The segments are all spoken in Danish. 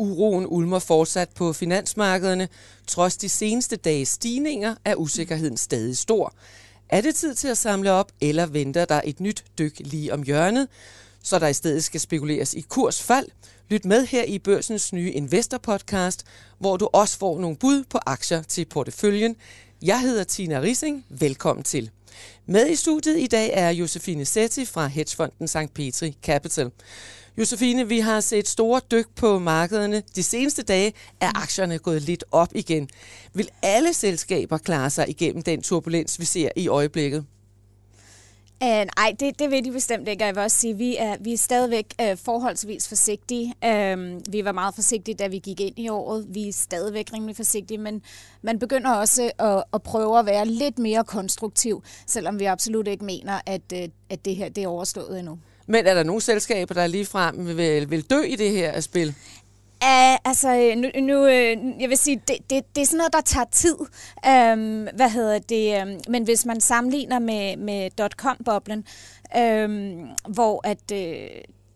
Uroen ulmer fortsat på finansmarkederne. Trods de seneste dages stigninger er usikkerheden stadig stor. Er det tid til at samle op, eller venter der et nyt dyk lige om hjørnet, så der i stedet skal spekuleres i kursfald? Lyt med her i Børsens nye Investor Podcast, hvor du også får nogle bud på aktier til porteføljen. Jeg hedder Tina Rising. Velkommen til. Med i studiet i dag er Josefine Setti fra hedgefonden St. Petri Capital. Josefine, vi har set store dyk på markederne. De seneste dage er aktierne gået lidt op igen. Vil alle selskaber klare sig igennem den turbulens, vi ser i øjeblikket? Uh, nej, det, det vil de bestemt ikke. Jeg vil også sige, at vi er, vi er stadigvæk uh, forholdsvis forsigtige. Uh, vi var meget forsigtige, da vi gik ind i året. Vi er stadigvæk rimelig forsigtige, men man begynder også at, at prøve at være lidt mere konstruktiv, selvom vi absolut ikke mener, at, uh, at det her det er overstået endnu. Men er der nogle selskaber, der lige frem vil, vil dø i det her spil? Uh, altså, nu, nu uh, jeg vil sige, det, det, det er sådan noget, der tager tid. Um, hvad hedder det? Um, men hvis man sammenligner med, med dot-com-boblen, um, øhm, hvor at, uh,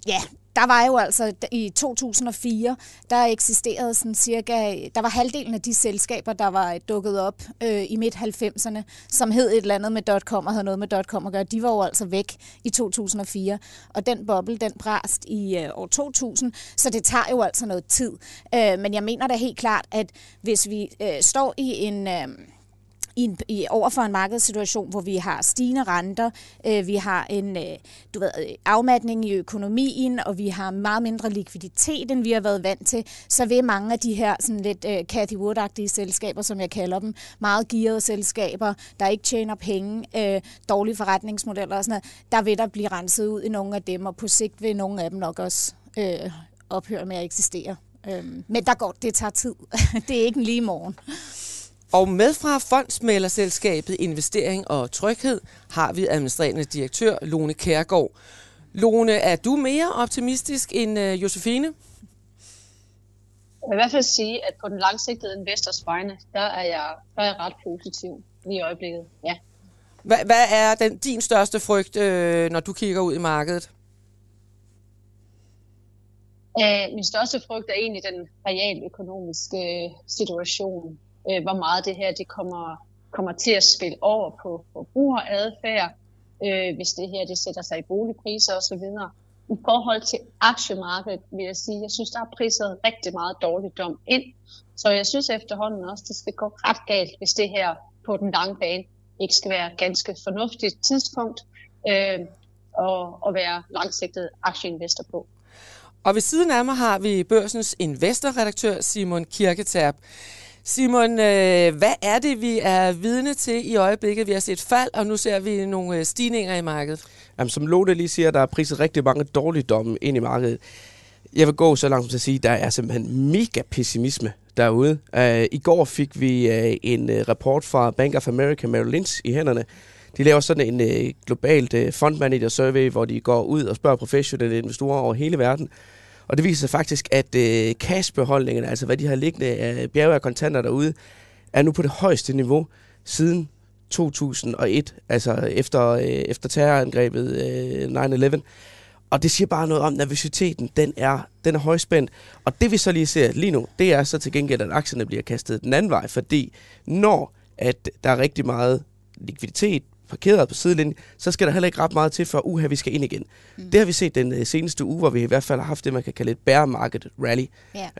ja, der var jo altså i 2004, der eksisterede sådan cirka, der var halvdelen af de selskaber, der var dukket op øh, i midt-90'erne, som hed et eller andet med .com og havde noget med .com at gøre, de var jo altså væk i 2004. Og den boble, den brast i øh, år 2000, så det tager jo altså noget tid. Øh, men jeg mener da helt klart, at hvis vi øh, står i en... Øh, i, en, i, over for en markedssituation, hvor vi har stigende renter, øh, vi har en øh, du ved, afmatning i økonomien, og vi har meget mindre likviditet, end vi har været vant til, så vil mange af de her sådan lidt øh, Cathy Wood-agtige selskaber, som jeg kalder dem, meget gearede selskaber, der ikke tjener penge, øh, dårlige forretningsmodeller og sådan noget, der vil der blive renset ud i nogle af dem, og på sigt vil nogle af dem nok også øh, ophøre med at eksistere. Øh, men der går, det tager tid. det er ikke en lige morgen. Og med fra fondsmælerselskabet Investering og Tryghed har vi administrerende direktør Lone Kærgaard. Lone, er du mere optimistisk end uh, Josefine? Jeg vil i hvert fald sige, at på den langsigtede investors vegne, der er jeg, der er jeg ret positiv i øjeblikket. Ja. Hvad, hvad er den, din største frygt, øh, når du kigger ud i markedet? Æh, min største frygt er egentlig den realøkonomiske situation øh, hvor meget det her det kommer, kommer til at spille over på forbrugeradfærd, øh, hvis det her det sætter sig i boligpriser osv. I forhold til aktiemarkedet vil jeg sige, jeg synes, der er priset rigtig meget dårligdom ind. Så jeg synes efterhånden også, det skal gå ret galt, hvis det her på den lange bane ikke skal være ganske fornuftigt tidspunkt øh, og, og være langsigtet aktieinvestor på. Og ved siden af mig har vi børsens investorredaktør Simon Kirketab. Simon, øh, hvad er det, vi er vidne til i øjeblikket? Vi har set fald, og nu ser vi nogle øh, stigninger i markedet. Jamen, som Lone lige siger, der er priset rigtig mange dårligdomme ind i markedet. Jeg vil gå så langt som at sige, at der er simpelthen mega pessimisme derude. Uh, I går fik vi uh, en uh, rapport fra Bank of America Merrill Lynch i hænderne. De laver sådan en uh, globalt uh, fund manager survey, hvor de går ud og spørger professionelle investorer over hele verden, og det viser sig faktisk, at øh, cashbeholdningerne, altså hvad de har liggende af bjerge af kontanter derude, er nu på det højeste niveau siden 2001, altså efter, øh, efter terrorangrebet øh, 9-11. Og det siger bare noget om, at nervøsiteten, den er, den er højspændt. Og det vi så lige ser lige nu, det er så til gengæld, at aktierne bliver kastet den anden vej, fordi når at der er rigtig meget likviditet, parkeret på sidelinjen, så skal der heller ikke ret meget til, for uha, vi skal ind igen. Mm. Det har vi set den uh, seneste uge, hvor vi i hvert fald har haft det, man kan kalde et bear market rally.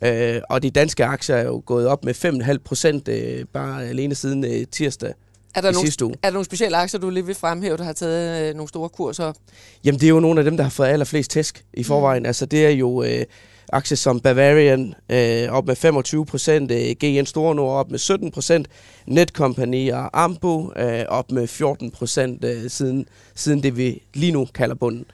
Yeah. Uh, og de danske aktier er jo gået op med 5,5 procent uh, bare alene siden uh, tirsdag. Er der, nogle, uge. er der nogle specielle aktier, du lige vil fremhæve, der har taget øh, nogle store kurser op? Jamen, det er jo nogle af dem, der har fået allerflest tæsk i forvejen. Mm. Altså, det er jo øh, aktier som Bavarian øh, op med 25 procent, øh, GN Store Nord op med 17 procent, Netcompany og Ambo øh, op med 14 procent øh, siden, siden det, vi lige nu kalder bunden.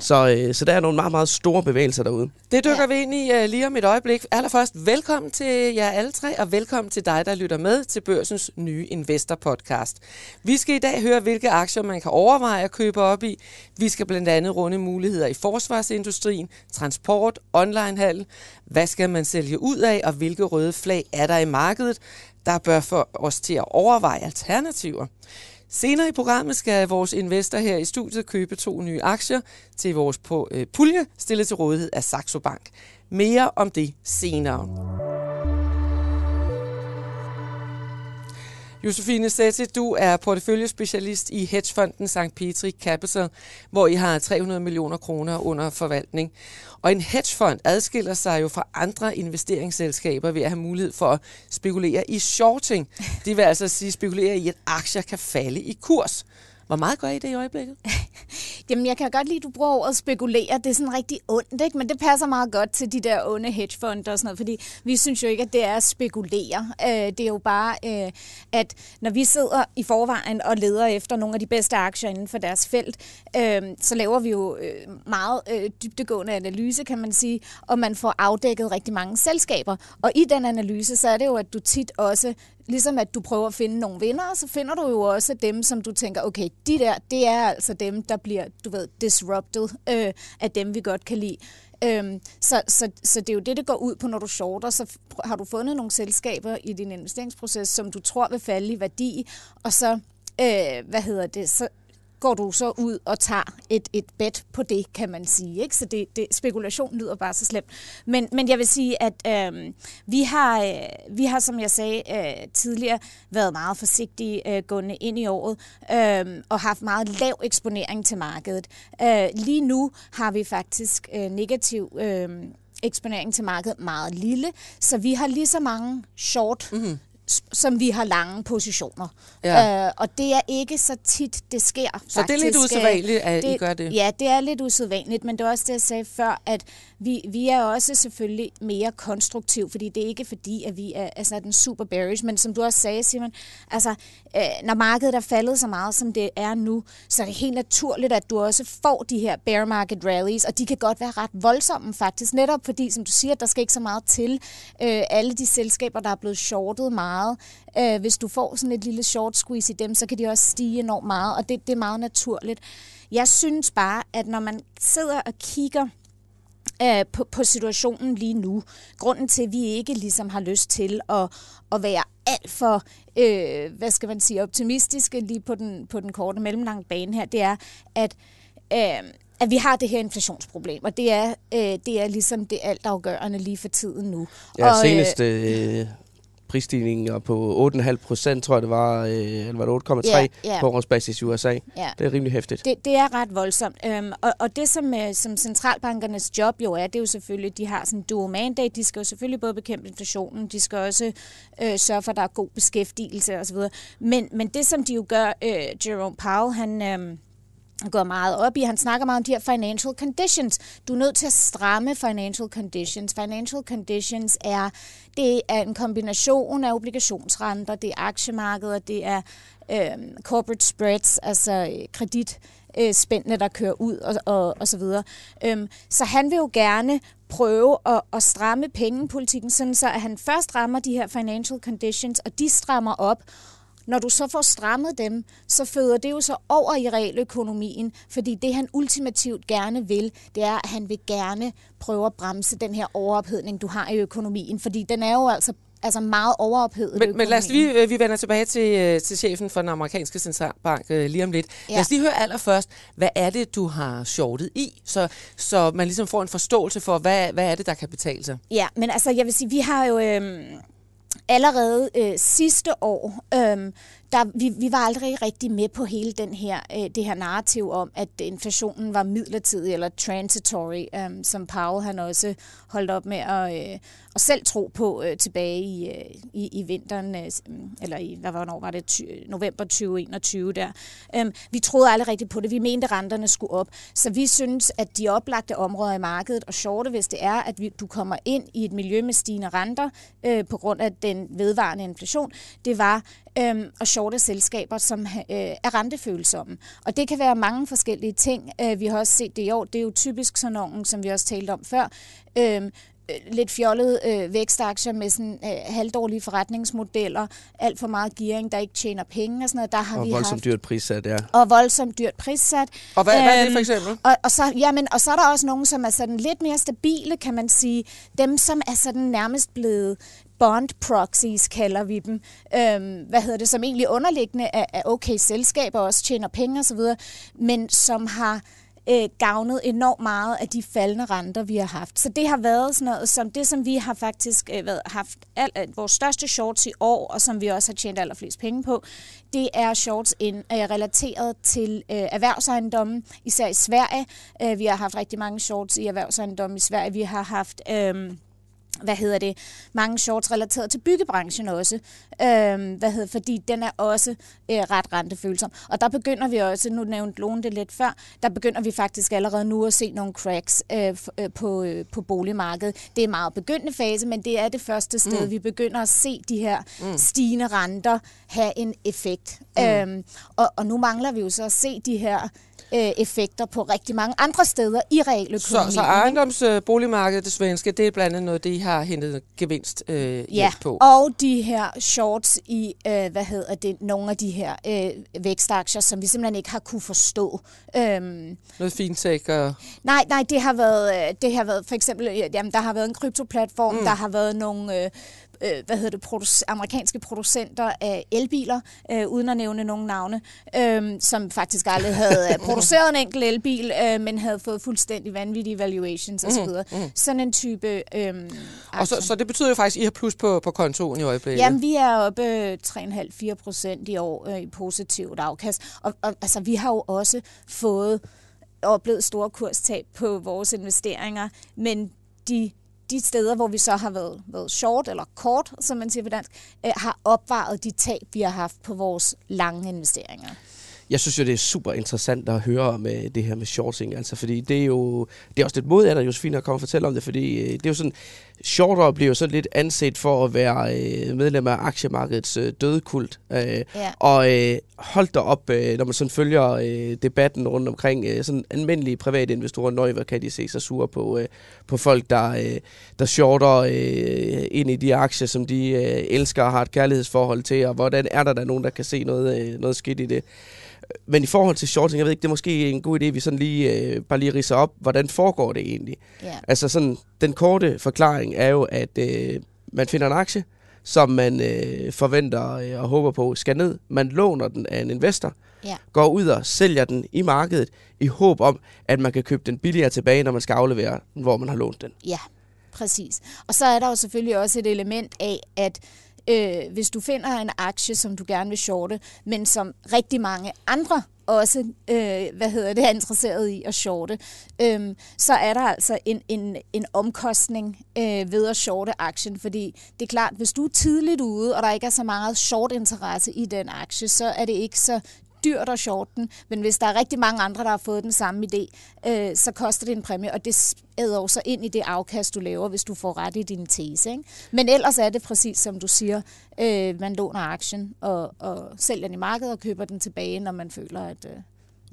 Så, øh, så der er nogle meget, meget store bevægelser derude. Det dykker ja. vi ind i uh, lige om et øjeblik. Allerførst, velkommen til jer alle tre, og velkommen til dig, der lytter med til Børsens nye Investor Podcast. Vi skal i dag høre, hvilke aktier man kan overveje at købe op i. Vi skal blandt andet runde muligheder i forsvarsindustrien, transport, onlinehandel. Hvad skal man sælge ud af, og hvilke røde flag er der i markedet, der bør få os til at overveje alternativer. Senere i programmet skal vores investor her i studiet købe to nye aktier til vores øh, pulje, stillet til rådighed af Saxo Bank. Mere om det senere. Josefine Sætte, du er porteføljespecialist i hedgefonden St. Petri Capital, hvor I har 300 millioner kroner under forvaltning. Og en hedgefond adskiller sig jo fra andre investeringsselskaber ved at have mulighed for at spekulere i shorting. Det vil altså sige spekulere i, at aktier kan falde i kurs. Hvor meget gør I det i øjeblikket? Jamen, jeg kan godt lide, at du bruger ordet spekulere. Det er sådan rigtig ondt, ikke? Men det passer meget godt til de der onde hedgefonder og sådan noget, fordi vi synes jo ikke, at det er at spekulere. Øh, det er jo bare, øh, at når vi sidder i forvejen og leder efter nogle af de bedste aktier inden for deres felt, øh, så laver vi jo øh, meget øh, dybdegående analyse, kan man sige, og man får afdækket rigtig mange selskaber. Og i den analyse, så er det jo, at du tit også ligesom at du prøver at finde nogle vinder, så finder du jo også dem, som du tænker, okay, de der, det er altså dem, der bliver, du ved, disrupted øh, af dem, vi godt kan lide. Øhm, så, så, så det er jo det, det går ud på, når du shorter. Så har du fundet nogle selskaber i din investeringsproces, som du tror vil falde i værdi, og så, øh, hvad hedder det, så går du så ud og tager et, et bet på det, kan man sige. Ikke? Så det, det, spekulation lyder bare så slemt. Men, men jeg vil sige, at øh, vi, har, øh, vi har, som jeg sagde øh, tidligere, været meget forsigtige øh, gående ind i året øh, og haft meget lav eksponering til markedet. Øh, lige nu har vi faktisk øh, negativ øh, eksponering til markedet meget lille, så vi har lige så mange short mm-hmm som vi har lange positioner. Ja. Øh, og det er ikke så tit, det sker. Så faktisk. det er lidt usædvanligt, at det, I gør det? Ja, det er lidt usædvanligt, men det er også det, jeg sagde før, at vi, vi er også selvfølgelig mere konstruktiv, fordi det er ikke fordi, at vi er, er sådan super bearish, men som du også sagde, Simon, altså, øh, når markedet er faldet så meget, som det er nu, så er det helt naturligt, at du også får de her bear market rallies, og de kan godt være ret voldsomme faktisk, netop fordi, som du siger, der skal ikke så meget til. Øh, alle de selskaber, der er blevet shortet meget, øh, hvis du får sådan et lille short squeeze i dem, så kan de også stige enormt meget, og det, det er meget naturligt. Jeg synes bare, at når man sidder og kigger øh, på, på situationen lige nu. Grunden til, at vi ikke ligesom har lyst til at, at være alt for, øh, hvad skal man sige, optimistiske lige på den, på den korte mellemlange bane her, det er, at øh, at vi har det her inflationsproblem, og det er, øh, det er ligesom det altafgørende lige for tiden nu. Ja, og, seneste øh, prisstigninger på 8,5 procent, tror jeg det var, øh, eller var det 8,3 yeah, yeah. på årsbasis i USA. Yeah. Det er rimelig hæftigt. Det, det er ret voldsomt. Øhm, og, og det, som, øh, som centralbankernes job jo er, det er jo selvfølgelig, de har sådan en dual mandate. De skal jo selvfølgelig både bekæmpe inflationen, de skal også øh, sørge for, at der er god beskæftigelse osv. Men, men det, som de jo gør, øh, Jerome Powell, han... Øh, går meget op i. Han snakker meget om de her financial conditions. Du er nødt til at stramme financial conditions. Financial conditions er, det er en kombination af obligationsrenter, det er aktiemarkeder, det er øh, corporate spreads, altså kredit øh, der kører ud og, og, og så videre. Øhm, så han vil jo gerne prøve at, at stramme pengepolitikken, sådan så at han først rammer de her financial conditions, og de strammer op, når du så får strammet dem, så føder det jo så over i realøkonomien, fordi det han ultimativt gerne vil, det er, at han vil gerne prøve at bremse den her overophedning, du har i økonomien, fordi den er jo altså altså meget overophedet. Men, men lad os lige, øh, vi vender tilbage til, øh, til chefen for den amerikanske centralbank øh, lige om lidt. Ja. Lad os lige høre allerførst, hvad er det, du har shortet i, så, så man ligesom får en forståelse for, hvad, hvad er det, der kan betale sig? Ja, men altså jeg vil sige, vi har jo... Øh, allerede øh, sidste år, øh, der, vi, vi var aldrig rigtig med på hele den her, øh, det her narrativ om, at inflationen var midlertidig eller transitory, øh, som Powell han også holdt op med at, øh, at selv tro på øh, tilbage i, øh, i, i vinteren, øh, mm, eller i, hvad var, var det, ty, november 2021 der. Øh, vi troede aldrig rigtigt på det. Vi mente, at renterne skulle op. Så vi synes, at de oplagte områder i markedet, og shorte, hvis det er, at vi, du kommer ind i et miljø med stigende renter øh, på grund af den vedvarende inflation, det var øhm, og shorte selskaber, som øh, er rentefølsomme. Og det kan være mange forskellige ting. Øh, vi har også set det i år. Det er jo typisk sådan nogle, som vi også talte om før, øhm, øh, lidt fjollede øh, vækstaktier med sådan øh, halvdårlige forretningsmodeller, alt for meget gearing, der ikke tjener penge og sådan noget. Der har og vi voldsomt haft, dyrt prissat, ja. Og voldsomt dyrt prissat. Og hvad, øhm, hvad er det for eksempel? Og, og, så, jamen, og så er der også nogen, som er sådan lidt mere stabile, kan man sige. Dem, som er sådan nærmest blevet bond proxies, kalder vi dem. Øhm, hvad hedder det, som egentlig underliggende er, er okay selskaber, også tjener penge osv., men som har øh, gavnet enormt meget af de faldende renter, vi har haft. Så det har været sådan noget, som det, som vi har faktisk øh, været, haft al, øh, vores største shorts i år, og som vi også har tjent allerflest penge på, det er shorts in, øh, relateret til øh, erhvervsejendommen, især i Sverige. Øh, vi har haft rigtig mange shorts i erhvervsejendommen i Sverige. Vi har haft... Øh, hvad hedder det, mange shorts relateret til byggebranchen også, øhm, hvad hedder, fordi den er også øh, ret rentefølsom. Og der begynder vi også, nu nævnte Lone det lidt før, der begynder vi faktisk allerede nu at se nogle cracks øh, øh, på, øh, på boligmarkedet. Det er meget begyndende fase, men det er det første sted, mm. vi begynder at se de her mm. stigende renter have en effekt. Mm. Øhm, og, og nu mangler vi jo så at se de her øh, effekter på rigtig mange andre steder i realøkonomien. Så, så ejendomsboligmarkedet, det svenske, det er blandt andet noget, det I har hentet gevinst øh, ja, på. og de her shorts i, øh, hvad hedder det, nogle af de her øh, vækstaktier, som vi simpelthen ikke har kunne forstå. Øhm, noget fintech og... Nej, nej, det har været, øh, det har været for eksempel, jamen, der har været en kryptoplatform, mm. der har været nogle øh, øh, hvad hedder det, produc- amerikanske producenter af elbiler, øh, uden at nævne nogen navne, øh, som faktisk aldrig havde øh, produceret en enkelt elbil, øh, men havde fået fuldstændig vanvittige valuations osv. Mm, mm. Sådan en type øh, Og så, så det betyder jo faktisk, at I har plus på, på kontoen i øjeblikket? Jamen, vi er oppe 3,5-4 procent i år øh, i positivt afkast. Og, og altså, vi har jo også fået oplevet store kurstab på vores investeringer, men de de steder, hvor vi så har været, været short eller kort, som man siger på dansk, øh, har opvaret de tab, vi har haft på vores lange investeringer. Jeg synes jo, det er super interessant at høre med det her med shorting, altså, fordi det er jo det er også lidt mod af dig, Josefine, at komme og fortælle om det, fordi øh, det er jo sådan, shorter bliver jo så lidt anset for at være øh, medlem af aktiemarkedets øh, dødekult. Øh, ja. Og øh, hold da op, øh, når man sådan følger øh, debatten rundt omkring øh, sådan almindelige private investorer, nøj, hvad kan de se sig sure på, øh, på folk, der, øh, der shorter øh, ind i de aktier, som de øh, elsker og har et kærlighedsforhold til, og hvordan er der der nogen, der kan se noget, øh, noget skidt i det. Men i forhold til shorting, jeg ved ikke, det er måske en god idé, vi sådan lige øh, bare lige riser op, hvordan foregår det egentlig? Yeah. Altså sådan, den korte forklaring er jo, at øh, man finder en aktie, som man øh, forventer øh, og håber på skal ned. Man låner den af en investor, yeah. går ud og sælger den i markedet i håb om, at man kan købe den billigere tilbage, når man skal aflevere hvor man har lånt den. Ja, præcis. Og så er der jo selvfølgelig også et element af, at øh, hvis du finder en aktie, som du gerne vil shorte, men som rigtig mange andre også øh, hvad hedder det, er interesseret i at shorte, øh, så er der altså en, en, en omkostning øh, ved at shorte aktien, fordi det er klart, hvis du er tidligt ude, og der ikke er så meget short interesse i den aktie, så er det ikke så dyrt at shorte den, men hvis der er rigtig mange andre, der har fået den samme idé, øh, så koster det en præmie, og det æder så ind i det afkast, du laver, hvis du får ret i din tese. Ikke? Men ellers er det præcis som du siger, øh, man låner aktien og, og sælger den i markedet og køber den tilbage, når man føler, at... Øh,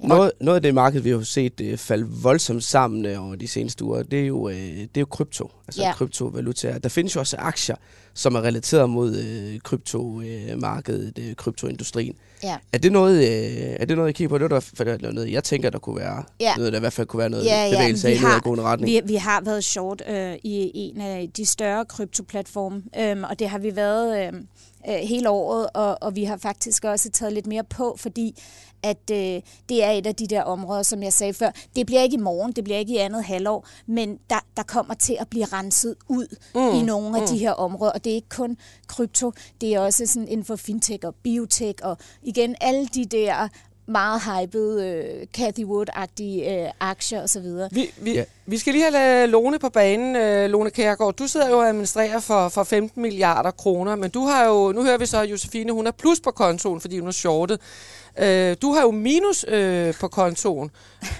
noget, noget af det marked, vi har set uh, falde voldsomt sammen uh, over de seneste uger, det er jo, uh, det er jo krypto, altså ja. kryptovaluta. Der findes jo også aktier, som er relateret mod uh, kryptomarkedet, uh, kryptoindustrien. Ja. Er det noget, uh, er det noget, I kigger på? Det er noget, jeg tænker, der kunne være ja. noget, der i hvert fald kunne være noget ja, ja. bevægelse af i god retning. Vi, vi har været short uh, i en af de større kryptoplatforme, um, og det har vi været... Uh, hele året, og, og vi har faktisk også taget lidt mere på, fordi at øh, det er et af de der områder, som jeg sagde før. Det bliver ikke i morgen, det bliver ikke i andet halvår, men der, der kommer til at blive renset ud mm. i nogle af mm. de her områder. Og det er ikke kun krypto, det er også sådan inden for fintech og biotech, og igen alle de der meget hyped øh, Cathy Wood-agtige øh, aktier osv. Vi, vi, ja. vi skal lige have Lone på banen. Øh, Lone Kærgaard, du sidder jo og administrerer for, for 15 milliarder kroner, men du har jo, nu hører vi så, at Josefine, hun er plus på kontoen, fordi hun er shortet. Øh, du har jo minus øh, på kontoen.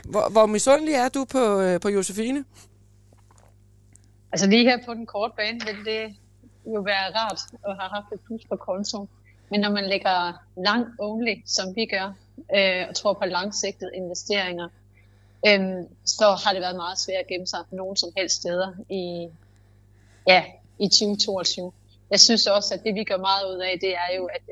Hvor, hvor misundelig er du på, øh, på Josefine? Altså lige her på den korte bane vil det jo være rart at have haft et plus på kontoen. Men når man lægger lang only, som vi gør, øh, og tror på langsigtede investeringer, øh, så har det været meget svært at gemme sig nogen som helst steder i, ja, i 2022 jeg synes også, at det vi gør meget ud af, det er jo, at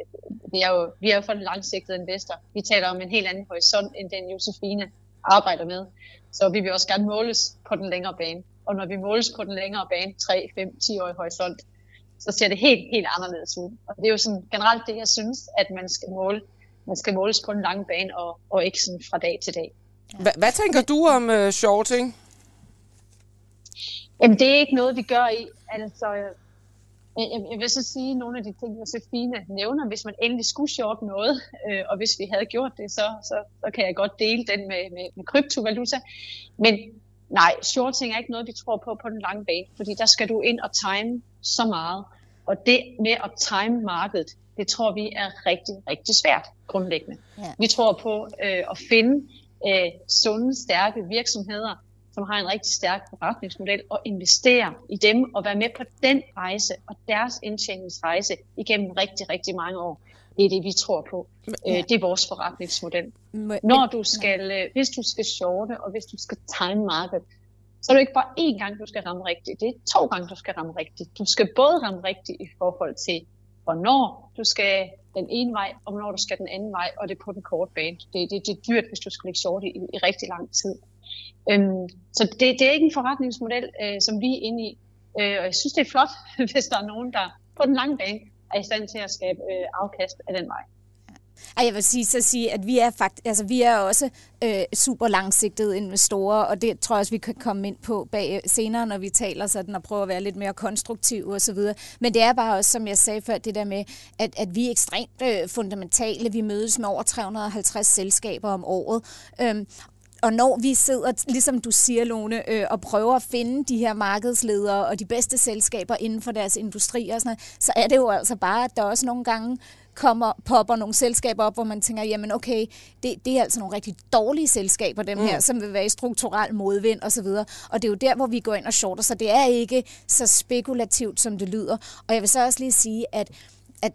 vi er jo, vi er jo for den langsigtede investor. Vi taler om en helt anden horisont, end den Josefine arbejder med. Så vi vil også gerne måles på den længere bane. Og når vi måles på den længere bane, 3, 5, 10 år i horisont, så ser det helt, helt anderledes ud. Og det er jo sådan generelt det, jeg synes, at man skal måle. Man skal måles på den lange bane, og, og ikke sådan fra dag til dag. Hva, hvad tænker du om uh, shorting? Jamen, det er ikke noget, vi gør i. Altså, jeg, jeg vil så sige nogle af de ting, Josefine nævner, hvis man endelig skulle short noget, øh, og hvis vi havde gjort det, så, så, så kan jeg godt dele den med, med, med kryptovaluta. Men nej, shorting er ikke noget, vi tror på på den lange bane, fordi der skal du ind og time så meget. Og det med at time markedet, det tror vi er rigtig, rigtig svært grundlæggende. Ja. Vi tror på øh, at finde øh, sunde, stærke virksomheder, som har en rigtig stærk forretningsmodel, og investere i dem og være med på den rejse og deres indtjeningsrejse igennem rigtig, rigtig mange år. Det er det, vi tror på. Ja. Øh, det er vores forretningsmodel. Men, Når du skal, øh, hvis du skal shorte, og hvis du skal time market, så er det ikke bare én gang, du skal ramme rigtigt. Det er to gange, du skal ramme rigtigt. Du skal både ramme rigtigt i forhold til, hvornår du skal den ene vej, og hvornår du skal den anden vej, og det er på den korte bane. Det, det, det er dyrt, hvis du skal ligge short i, i rigtig lang tid. Øhm, så det, det er ikke en forretningsmodel, øh, som vi er inde i. Øh, og jeg synes, det er flot, hvis der er nogen, der på den lange bane er i stand til at skabe øh, afkast af den vej. Ej, jeg vil sige, så sige, at vi er faktisk, altså vi er også øh, super langsigtede investorer, og det tror jeg også, vi kan komme ind på bag senere, når vi taler sådan og prøver at være lidt mere konstruktive og så videre. Men det er bare også, som jeg sagde før, det der med, at, at vi er ekstremt øh, fundamentale. Vi mødes med over 350 selskaber om året, øhm, og når vi sidder, ligesom du siger, Lone, øh, og prøver at finde de her markedsledere og de bedste selskaber inden for deres industri og sådan noget, så er det jo altså bare, at der også nogle gange kommer, popper nogle selskaber op, hvor man tænker, jamen okay, det, det er altså nogle rigtig dårlige selskaber, dem mm. her, som vil være i strukturel modvind osv. Og, og det er jo der, hvor vi går ind og shorter, så det er ikke så spekulativt, som det lyder. Og jeg vil så også lige sige, at at,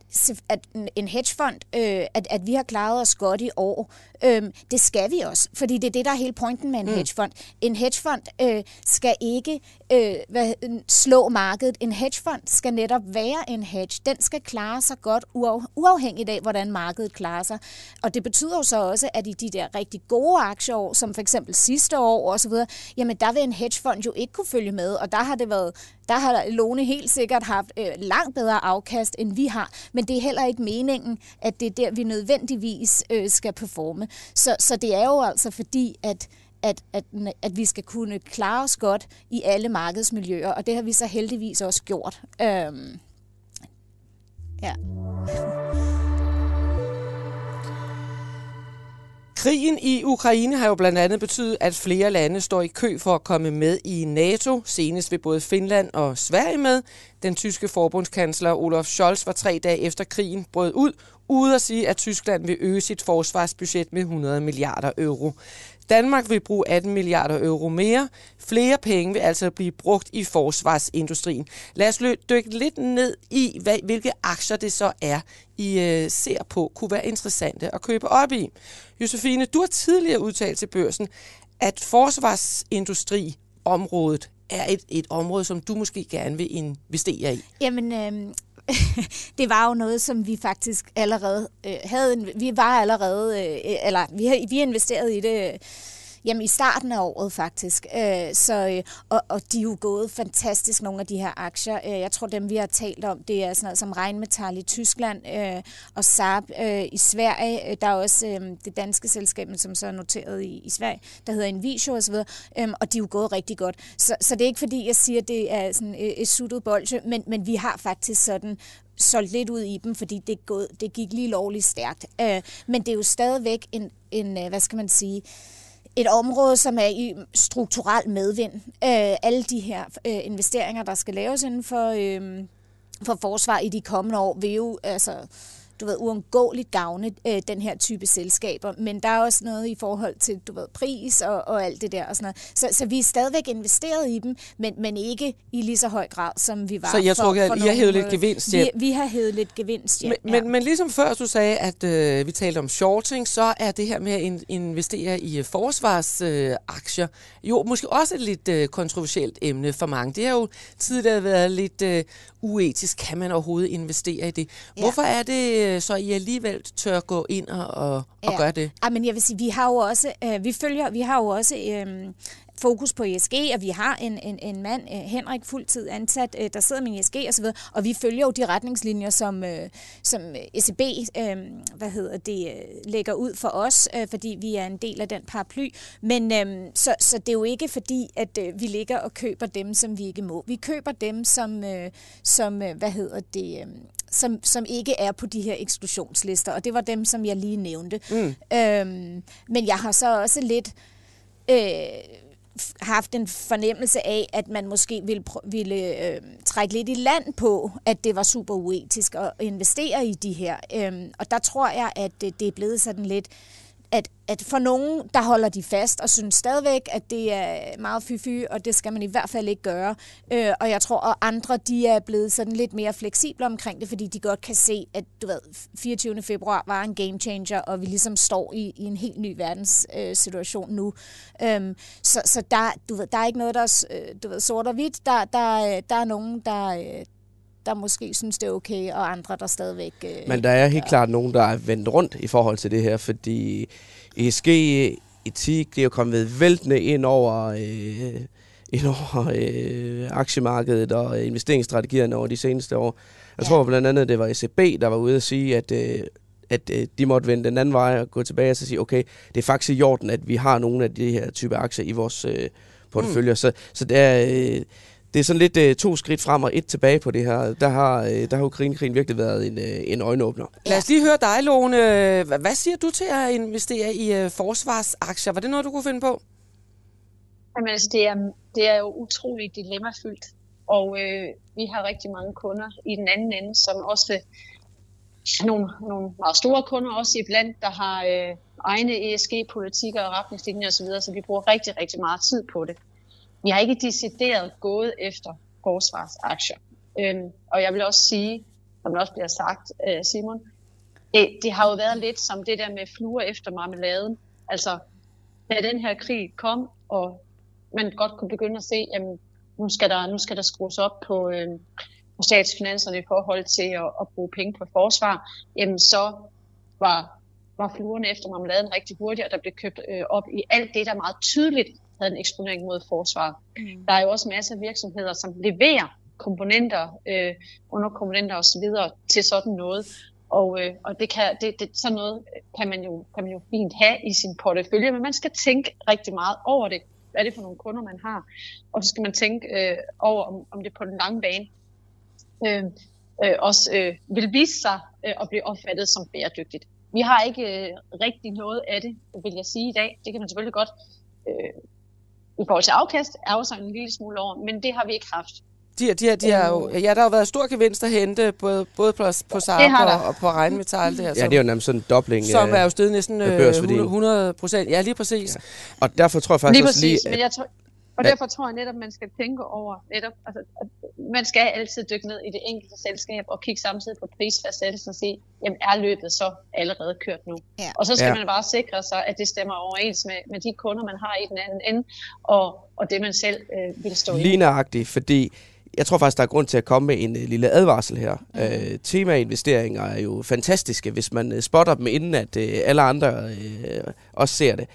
at en hedgefond, øh, at, at vi har klaret os godt i år, øh, det skal vi også, fordi det er det, der er hele pointen med en mm. hedgefond. En hedgefond øh, skal ikke øh, hvad, slå markedet. En hedgefond skal netop være en hedge. Den skal klare sig godt, uaf, uafhængigt af, hvordan markedet klarer sig. Og det betyder jo så også, at i de der rigtig gode aktieår, som for eksempel sidste år osv., jamen der vil en hedgefond jo ikke kunne følge med, og der har det været der har Lone helt sikkert haft øh, langt bedre afkast, end vi har. Men det er heller ikke meningen, at det er der, vi nødvendigvis øh, skal performe. Så, så det er jo altså fordi, at at, at, at vi skal kunne klare os godt i alle markedsmiljøer, og det har vi så heldigvis også gjort. Øhm, ja. Krigen i Ukraine har jo blandt andet betydet, at flere lande står i kø for at komme med i NATO. Senest vil både Finland og Sverige med. Den tyske forbundskansler Olaf Scholz var tre dage efter krigen brød ud, ude at sige, at Tyskland vil øge sit forsvarsbudget med 100 milliarder euro. Danmark vil bruge 18 milliarder euro mere. Flere penge vil altså blive brugt i forsvarsindustrien. Lad os dykke lidt ned i, hvad, hvilke aktier det så er, I øh, ser på, kunne være interessante at købe op i. Josefine, du har tidligere udtalt til børsen, at forsvarsindustriområdet er et, et område, som du måske gerne vil investere i. Jamen, øh, det var jo noget, som vi faktisk allerede øh, havde. Vi var allerede, øh, eller vi har, vi har investeret i det. Jamen i starten af året faktisk. Øh, så, øh, og, og de er jo gået fantastisk, nogle af de her aktier. Øh, jeg tror, dem vi har talt om, det er sådan noget som Rheinmetall i Tyskland øh, og Saab øh, i Sverige. Øh, der er også øh, det danske selskab, som så er noteret i, i Sverige, der hedder Invisio osv., øh, og de er jo gået rigtig godt. Så, så det er ikke fordi, jeg siger, at det er sådan et, et suttet bolde, men, men vi har faktisk sådan solgt lidt ud i dem, fordi det, gået, det gik lige lovligt stærkt. Øh, men det er jo stadigvæk en, en øh, hvad skal man sige, et område, som er i strukturel medvind. Øh, alle de her øh, investeringer, der skal laves inden for, øh, for forsvar i de kommende år, vil jo altså du ved, uundgåeligt gavne øh, den her type selskaber. Men der er også noget i forhold til, du ved, pris og, og alt det der og sådan noget. Så, så vi er stadigvæk investeret i dem, men, men ikke i lige så høj grad, som vi var Så jeg for, tror, at I har hævet lidt gevinst hjem? Vi, vi har hævet lidt gevinst hjem, men, ja. men, men ligesom før du sagde, at øh, vi talte om shorting, så er det her med at in, investere i øh, forsvarsaktier øh, jo måske også et lidt øh, kontroversielt emne for mange. Det har jo tidligere været lidt øh, uetisk. Kan man overhovedet investere i det? Hvorfor ja. er det øh, så, I alligevel tør gå ind og, og, ja. og gøre det? Ja, men jeg vil sige, vi har jo også, øh, vi følger, vi har jo også øh, fokus på ESG, og vi har en, en, en mand, øh, Henrik, fuldtid ansat, øh, der sidder med ESG osv., og vi følger jo de retningslinjer, som, øh, som ECB øh, hvad hedder det, lægger ud for os, øh, fordi vi er en del af den paraply. Men øh, så, så det er jo ikke fordi, at vi ligger og køber dem, som vi ikke må. Vi køber dem, som, som hvad hedder det, som, som ikke er på de her eksklusionslister, og det var dem, som jeg lige nævnte. Mm. Øhm, men jeg har så også lidt øh, haft en fornemmelse af, at man måske ville, ville øh, trække lidt i land på, at det var super uetisk at investere i de her. Øhm, og der tror jeg, at det er blevet sådan lidt at, at for nogen, der holder de fast og synes stadigvæk, at det er meget fy-fy, og det skal man i hvert fald ikke gøre. Øh, og jeg tror, at andre, de er blevet sådan lidt mere fleksible omkring det, fordi de godt kan se, at du ved, 24. februar var en game changer, og vi ligesom står i, i en helt ny verdenssituation øh, nu. Øhm, så så der, du ved, der er ikke noget, der er øh, du ved, sort og hvidt. Der, der, øh, der er nogen, der, øh, der måske synes, det er okay, og andre, der stadigvæk... Øh, Men der er helt ja. klart nogen, der er vendt rundt i forhold til det her, fordi ESG etik, det er jo kommet væltende ind over, øh, ind over øh, aktiemarkedet og investeringsstrategierne over de seneste år. Jeg ja. tror blandt andet, det var ECB, der var ude at sige, at, øh, at øh, de måtte vende den anden vej og gå tilbage og så sige, okay, det er faktisk i orden, at vi har nogle af de her type aktier i vores øh, portefølje. Mm. Så, så det er... Øh, det er sådan lidt uh, to skridt frem og et tilbage på det her. Der har, uh, der har Ukraine-krigen virkelig været en, uh, en øjenåbner. Lad os lige høre dig, Lone. Hvad siger du til at investere i uh, forsvarsaktier? Var det noget, du kunne finde på? Jamen altså, det er, det er jo utroligt dilemmafyldt. Og øh, vi har rigtig mange kunder i den anden ende, som også nogle, nogle meget store kunder også i blandt, der har øh, egne ESG-politikker og retningslinjer osv., så, så vi bruger rigtig, rigtig meget tid på det. Jeg har ikke decideret gået efter forsvarsaktier. Øhm, og jeg vil også sige, som det også bliver sagt, øh, Simon, det, det har jo været lidt som det der med fluer efter marmeladen. Altså, da den her krig kom, og man godt kunne begynde at se, at nu skal der, nu skal der skrues op på, øh, på statsfinanserne i forhold til at, at bruge penge på forsvar, jamen så var, var fluerne efter marmeladen rigtig hurtigt, og der blev købt øh, op i alt det, der meget tydeligt havde en eksponering mod forsvaret. Mm. Der er jo også masser af virksomheder, som leverer komponenter, øh, underkomponenter osv. til sådan noget. Og, øh, og det kan, det, det, sådan noget kan man, jo, kan man jo fint have i sin portefølje, men man skal tænke rigtig meget over det. Hvad er det for nogle kunder, man har? Og så skal man tænke øh, over, om, om det på den lange bane øh, øh, også øh, vil vise sig øh, at blive opfattet som bæredygtigt. Vi har ikke øh, rigtig noget af det, vil jeg sige i dag. Det kan man selvfølgelig godt øh, i forhold til afkast, er jo sådan en lille smule over, men det har vi ikke haft. De, de, de har jo, øhm. ja, der har jo været stor gevinst at hente, både, både på, på SAP og, og på regnmetal. Det her, ja, det er jo nærmest sådan en dobling. Som er jo stedet næsten 100 procent. Ja, lige præcis. Ja. Og derfor tror jeg faktisk lige også lige... Men jeg tror, og derfor tror jeg netop, man skal tænke over, netop, altså, at man skal altid dykke ned i det enkelte selskab og kigge samtidig på prisfastsættelsen og sige, jamen er løbet så allerede kørt nu? Ja. Og så skal ja. man bare sikre sig, at det stemmer overens med, med de kunder, man har i den anden ende, og, og det man selv øh, vil stå i. Ligneragtigt, fordi jeg tror faktisk, der er grund til at komme med en uh, lille advarsel her. Mm. Uh, temainvesteringer er jo fantastiske, hvis man uh, spotter dem, inden at uh, alle andre uh, også ser det.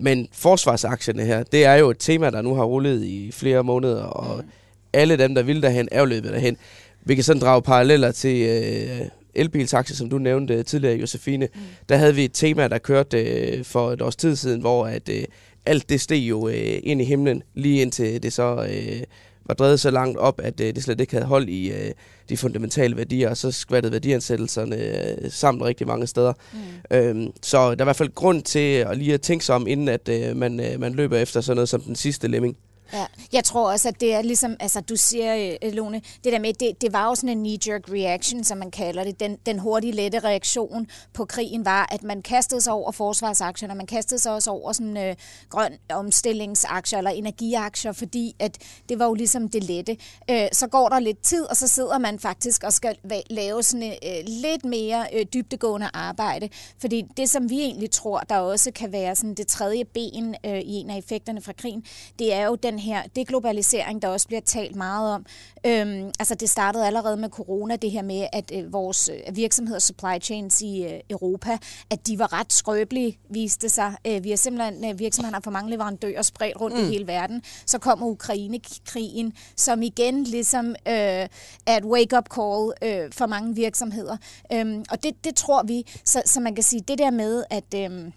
Men forsvarsaktierne her, det er jo et tema, der nu har rullet i flere måneder, og mm. alle dem, der vil derhen, er jo løbet derhen. Vi kan sådan drage paralleller til øh, elbilsaktier, som du nævnte tidligere, Josefine. Mm. Der havde vi et tema, der kørte øh, for et års tid siden, hvor at, øh, alt det steg jo øh, ind i himlen, lige indtil det så øh, var drevet så langt op, at øh, det slet ikke havde hold i øh, de fundamentale værdier, og så skvattede værdiansættelserne øh, sammen rigtig mange steder. Mm. Øhm, så der er i hvert fald grund til at lige at tænke sig om, inden at øh, man, øh, man løber efter sådan noget som den sidste lemming. Ja, jeg tror også, at det er ligesom, altså du siger, øh, Lone, det der med, det, det var jo sådan en knee-jerk reaction, som man kalder det. Den, den hurtige, lette reaktion på krigen var, at man kastede sig over forsvarsaktier, og man kastede sig også over sådan øh, grøn omstillingsaktier eller energiaktier, fordi at det var jo ligesom det lette. Øh, så går der lidt tid, og så sidder man faktisk og skal lave sådan øh, lidt mere øh, dybtegående arbejde. Fordi det, som vi egentlig tror, der også kan være sådan det tredje ben øh, i en af effekterne fra krigen, det er jo den her deglobalisering, der også bliver talt meget om. Øhm, altså det startede allerede med corona, det her med, at øh, vores øh, virksomheder supply chains i øh, Europa, at de var ret skrøbelige, viste sig. Øh, vi har simpelthen, øh, virksomhederne har for mange leverandører spredt rundt mm. i hele verden. Så kommer Ukraine-krigen, som igen ligesom øh, er et wake-up call øh, for mange virksomheder. Øhm, og det, det tror vi, så, så man kan sige, det der med, at... Øh,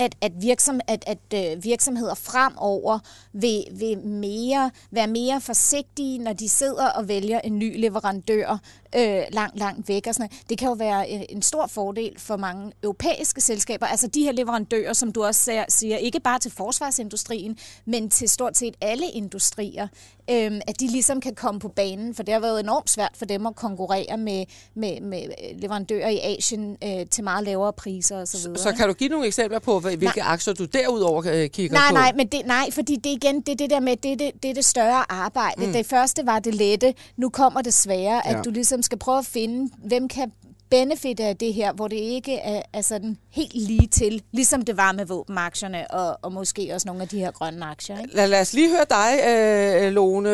at, at, virksom, at, at øh, virksomheder fremover vil, vil mere, være mere forsigtige, når de sidder og vælger en ny leverandør øh, langt, langt væk. Og sådan Det kan jo være en, en stor fordel for mange europæiske selskaber, altså de her leverandører, som du også siger, ikke bare til forsvarsindustrien, men til stort set alle industrier, øh, at de ligesom kan komme på banen, for det har været enormt svært for dem at konkurrere med, med, med leverandører i Asien øh, til meget lavere priser osv. Så, så kan du give nogle eksempler på, hvilke nej. aktier du derudover øh, kigger nej, på? Nej, men det, nej, fordi det igen, det er det der med, det, det, det er det større arbejde. Mm. Det første var det lette, nu kommer det svære, at ja. du ligesom skal prøve at finde, hvem kan benefit af det her, hvor det ikke er, er sådan helt lige til, ligesom det var med våbenaktierne og, og måske også nogle af de her grønne aktier. Ikke? Lad, lad os lige høre dig, øh, Lone.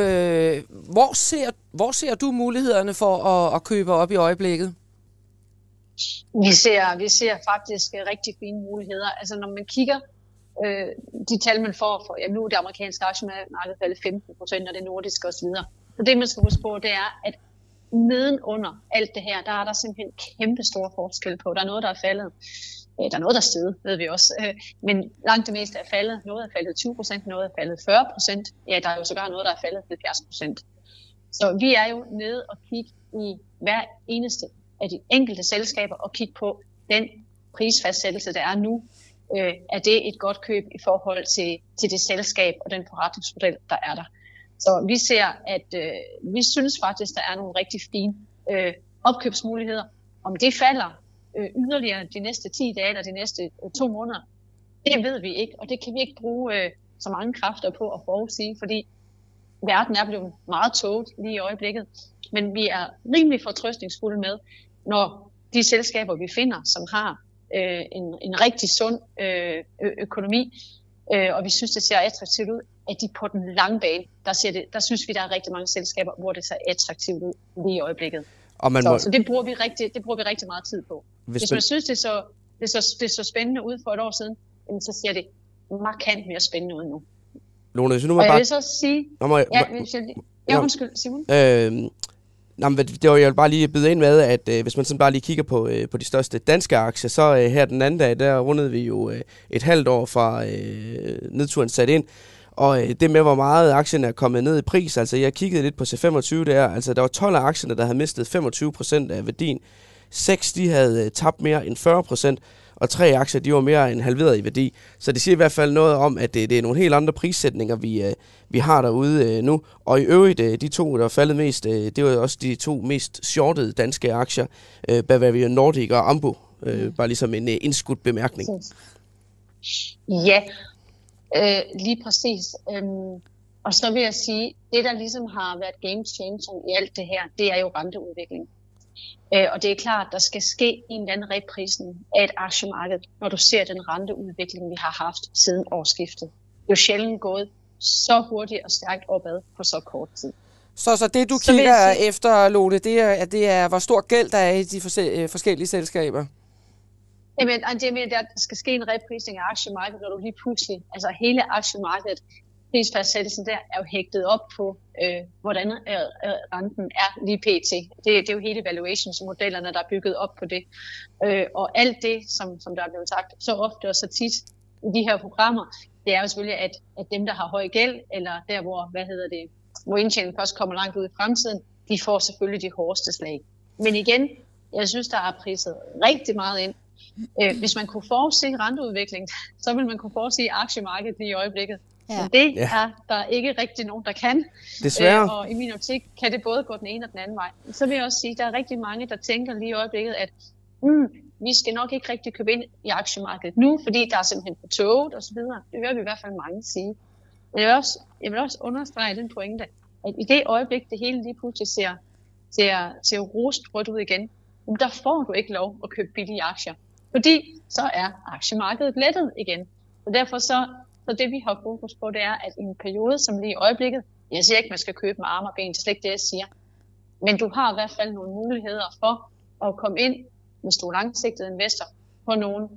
Hvor ser, hvor ser du mulighederne for at, at købe op i øjeblikket? Vi ser, vi ser faktisk rigtig fine muligheder. Altså når man kigger øh, de tal, man får, for, ja, nu er det amerikanske aktiemarked faldet 15 procent, og det nordiske osv. Så det, man skal huske på, det er, at nedenunder alt det her, der er der simpelthen kæmpe store forskel på. Der er noget, der er faldet. Øh, der er noget, der er steget, ved vi også. Øh, men langt det meste er faldet. Noget er faldet 20 procent, noget er faldet 40 procent. Ja, der er jo sågar noget, der er faldet 70 procent. Så vi er jo nede og kigge i hver eneste af de enkelte selskaber og kigge på den prisfastsættelse, der er nu. Øh, er det et godt køb i forhold til, til det selskab og den forretningsmodel, der er der? Så vi ser, at øh, vi synes faktisk, der er nogle rigtig fine øh, opkøbsmuligheder. Om det falder øh, yderligere de næste 10 dage eller de næste øh, to måneder, det ved vi ikke, og det kan vi ikke bruge øh, så mange kræfter på at forudsige, fordi verden er blevet meget tåget lige i øjeblikket. Men vi er rimelig fortrøstningsfulde med, når de selskaber, vi finder, som har øh, en, en rigtig sund øh, økonomi, øh, og vi synes, det ser attraktivt ud, at de på den lange bane, der, ser det, der synes vi, der er rigtig mange selskaber, hvor det ser attraktivt ud lige i øjeblikket. Og man så, må... så det, bruger vi rigtig, det bruger vi rigtig meget tid på. Hvis, Hvis man, synes, det så, det, så, det så spændende ud for et år siden, så ser det markant mere spændende ud nu. Lone, hvis nu man og bare... jeg vil så sige... Nå, må jeg... Ja, hvis jeg... ja, undskyld, Simon. Øh, Nå, men det var, jeg vil bare lige byde ind med, at øh, hvis man sådan bare lige kigger på, øh, på de største danske aktier, så øh, her den anden dag, der rundede vi jo øh, et halvt år fra øh, nedturen sat ind. Og øh, det med, hvor meget aktien er kommet ned i pris, altså jeg kiggede lidt på C25 der, altså der var 12 af aktierne, der havde mistet 25% af værdien. 6 de havde øh, tabt mere end 40%, og tre aktier, de var mere end halveret i værdi. Så det siger i hvert fald noget om, at det, det er nogle helt andre prissætninger, vi, øh, vi har derude øh, nu. Og i øvrigt, øh, de to, der er faldet mest, øh, det var også de to mest shortede danske aktier, øh, Bavaria Nordic og Ambo. Øh, mm. bare ligesom en øh, indskudt bemærkning. Ja, øh, lige præcis. Øhm, og så vil jeg sige, det der ligesom har været game changer i alt det her, det er jo renteudvikling. Øh, og det er klart, der skal ske en eller anden reprisning af et aktiemarked, når du ser den renteudvikling, vi har haft siden årsskiftet. Det er jo sjældent gået så hurtigt og stærkt opad på så kort tid. Så, så det, du så kigger sige, efter, Lone, det er, det er, hvor stor gæld der er i de øh, forskellige selskaber? Jamen, det med, at der skal ske en reprisning af aktiemarkedet, når du lige pludselig, altså hele aktiemarkedet, prisfastsættelsen der er jo hægtet op på, øh, hvordan øh, øh renten er lige pt. Det, det er jo hele valuationsmodellerne, der er bygget op på det. Øh, og alt det, som, som der er blevet sagt så ofte og så tit i de her programmer, det er jo selvfølgelig, at, at dem, der har høj gæld, eller der, hvor, hvad hedder det, hvor indtjeningen først kommer langt ud i fremtiden, de får selvfølgelig de hårdeste slag. Men igen, jeg synes, der er priset rigtig meget ind. Øh, hvis man kunne forudse renteudviklingen, så vil man kunne forudse aktiemarkedet lige i øjeblikket. Ja. Men det ja. er der ikke rigtig nogen, der kan. Desværre. Øh, og i min optik kan det både gå den ene og den anden vej. Så vil jeg også sige, at der er rigtig mange, der tænker lige i øjeblikket, at mm, vi skal nok ikke rigtig købe ind i aktiemarkedet nu, fordi der er simpelthen på toget og så videre. Det hører vi i hvert fald mange sige. Men jeg vil også, jeg vil også understrege den pointe, at i det øjeblik, det hele lige pludselig ser, ser, ser rostrødt ud igen, der får du ikke lov at købe billige aktier. Fordi så er aktiemarkedet lettet igen. Og derfor så Så det vi har fokus på, det er, at i en periode som lige i øjeblikket, jeg siger ikke, man skal købe med arme og ben, det er slet ikke det, jeg siger. Men du har i hvert fald nogle muligheder for at komme ind, hvis du er langsigtet investor, på nogle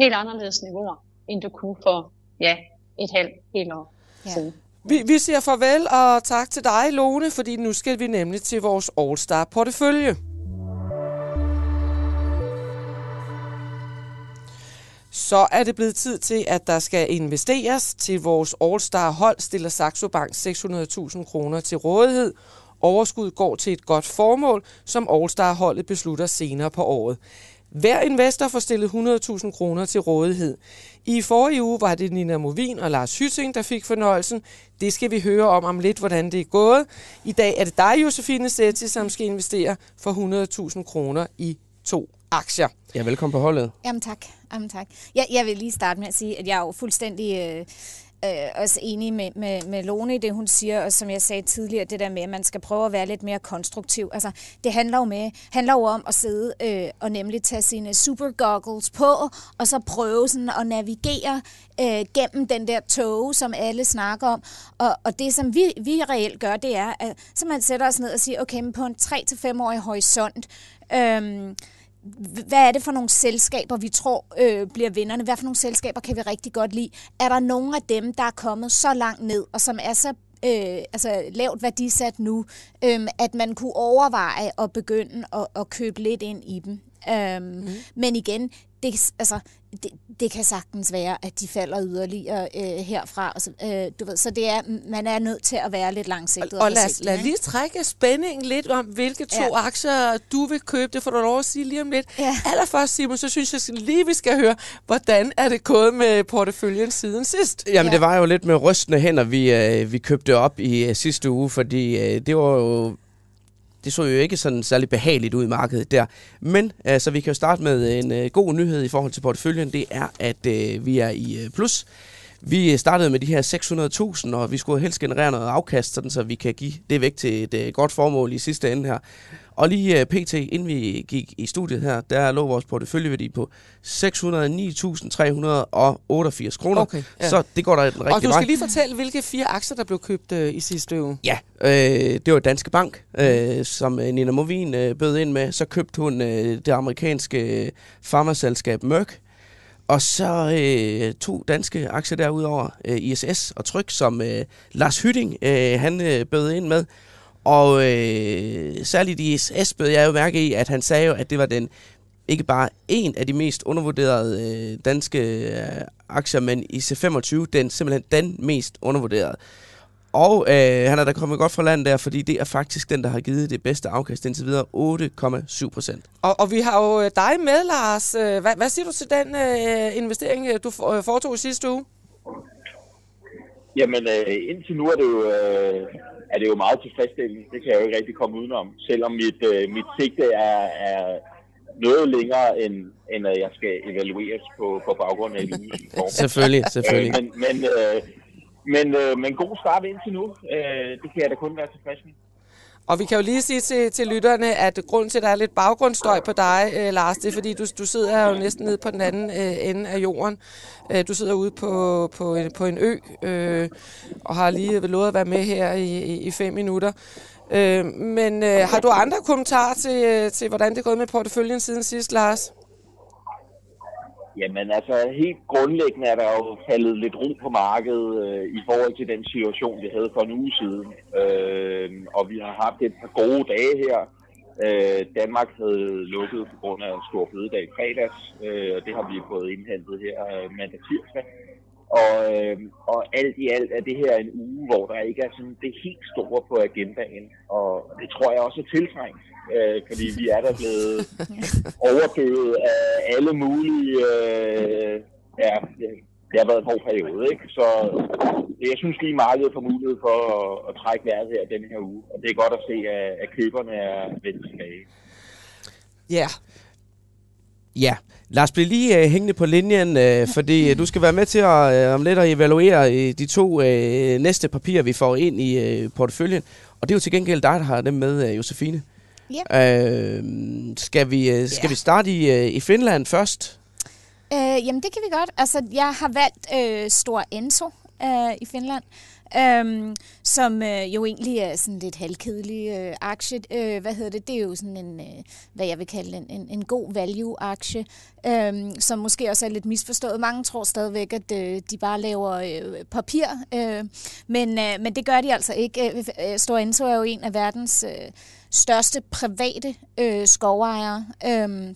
helt anderledes niveauer, end du kunne for ja, et halvt helt år ja. siden. Vi, vi siger farvel og tak til dig, Lone, fordi nu skal vi nemlig til vores All-Star Så er det blevet tid til, at der skal investeres. Til vores All-Star hold stiller Saxo Bank 600.000 kroner til rådighed. Overskud går til et godt formål, som All-Star holdet beslutter senere på året. Hver investor får stillet 100.000 kroner til rådighed. I forrige uge var det Nina Movin og Lars Hytting, der fik fornøjelsen. Det skal vi høre om om lidt, hvordan det er gået. I dag er det dig, Josefine Setti, som skal investere for 100.000 kroner i to aktier. Ja, velkommen på holdet. Jamen tak. Jamen tak. Jeg, jeg vil lige starte med at sige, at jeg er jo fuldstændig... Øh øh, også enig med, med, med Lone i det, hun siger, og som jeg sagde tidligere, det der med, at man skal prøve at være lidt mere konstruktiv. Altså, det handler jo, med, handler jo om at sidde øh, og nemlig tage sine super goggles på, og så prøve sådan at navigere øh, gennem den der tog, som alle snakker om. Og, og det, som vi, vi reelt gør, det er, at så man sætter os ned og siger, okay, men på en 3-5-årig horisont, øh, hvad er det for nogle selskaber, vi tror øh, bliver vinderne? Hvad for nogle selskaber kan vi rigtig godt lide? Er der nogle af dem, der er kommet så langt ned, og som er så øh, altså lavt værdisat nu, øh, at man kunne overveje at begynde at, at købe lidt ind i dem? Um, mm. Men igen, det, altså, det, det kan sagtens være, at de falder yderligere øh, herfra. Og så, øh, du ved, så det er, man er nødt til at være lidt langsigtet. Og, og lad, lad lige trække spændingen lidt om, hvilke to ja. aktier du vil købe. Det får du lov at sige lige om lidt. Ja. Allerførst, Simon, så synes jeg lige, vi skal høre, hvordan er det gået med porteføljen siden sidst? Jamen, ja. det var jo lidt med rystende hænder, vi, øh, vi købte op i øh, sidste uge, fordi øh, det var jo det så jo ikke sådan særlig behageligt ud i markedet der. Men altså, vi kan jo starte med en øh, god nyhed i forhold til porteføljen. Det er, at øh, vi er i øh, plus. Vi startede med de her 600.000, og vi skulle helst generere noget afkast, sådan så vi kan give det væk til et øh, godt formål i sidste ende her. Og lige uh, pt, inden vi gik i studiet her, der lå vores porteføljeværdi på 609.388 kroner. Okay, ja. Så det går der den rigtige vej. Og du skal vej. lige fortælle, hvilke fire aktier, der blev købt uh, i sidste uge. Ja, øh, det var Danske Bank, øh, som Nina Movin øh, bød ind med. Så købte hun øh, det amerikanske farmaselskab Merck. Og så øh, to danske aktier derudover, øh, ISS og Tryk, som øh, Lars Hytting øh, han øh, bød ind med. Og øh, særligt ISS bød jeg jo mærke i, at han sagde jo, at det var den ikke bare en af de mest undervurderede øh, danske øh, aktier, men i C25 den simpelthen den mest undervurderede. Og øh, han er da kommet godt fra land der, fordi det er faktisk den, der har givet det bedste afkast indtil videre, 8,7 procent. Og, og vi har jo øh, dig med, Lars. Øh, hvad, hvad siger du til den øh, investering, øh, du foretog i sidste uge? Jamen, øh, indtil nu er det jo... Øh er det jo meget tilfredsstillende. Det kan jeg jo ikke rigtig komme udenom. Selvom mit, øh, mit sigte er, er noget længere, end, end at jeg skal evalueres på, på baggrund af form. selvfølgelig, selvfølgelig. men, men, øh, men, øh, men god start indtil nu. Øh, det kan jeg da kun være tilfreds med. Og vi kan jo lige sige til, til lytterne, at grund til, at der er lidt baggrundsstøj på dig, øh, Lars, det er fordi, du, du sidder jo næsten nede på den anden øh, ende af jorden. Øh, du sidder ude på, på, en, på en ø, øh, og har lige lovet at være med her i, i, i fem minutter. Øh, men øh, har du andre kommentarer til, øh, til, hvordan det er gået med porteføljen siden sidst, Lars? Jamen altså, helt grundlæggende er der jo faldet lidt ro på markedet øh, i forhold til den situation, vi havde for en uge siden. Øh, og vi har haft et par gode dage her. Øh, Danmark havde lukket på grund af stor fødedag i fredags, øh, og det har vi fået indhentet her øh, mandag tirsdag. Og, øh, og alt i alt er det her en uge, hvor der ikke er sådan det helt store på agendaen. Og det tror jeg også er tiltrængt øh, fordi vi er der blevet overdøvet af alle mulige... Øh, ja, det har været en hård periode, ikke? Så jeg synes lige, markedet får mulighed for at, at trække vejret her den her uge. Og det er godt at se, at, at køberne er vendt tilbage. Ja. Yeah. Ja, Lars, bliv lige uh, hængende på linjen, uh, fordi uh, du skal være med til at, uh, om lidt at evaluere uh, de to uh, næste papirer, vi får ind i uh, porteføljen. Og det er jo til gengæld dig, der har dem med, uh, Josefine. Ja. Øh, skal vi, øh, skal ja. vi starte i, øh, i Finland først? Øh, jamen, det kan vi godt. Altså, jeg har valgt øh, Stor Enso øh, i Finland, øhm, som øh, jo egentlig er sådan lidt halvkedelig øh, aktie. Øh, hvad hedder det? Det er jo sådan en, øh, hvad jeg vil kalde en, en, en god value-aktie, øh, som måske også er lidt misforstået. Mange tror stadigvæk, at øh, de bare laver øh, papir, øh, men, øh, men det gør de altså ikke. Øh, øh Stora Enso er jo en af verdens øh, største private øh, skovejere. Øh,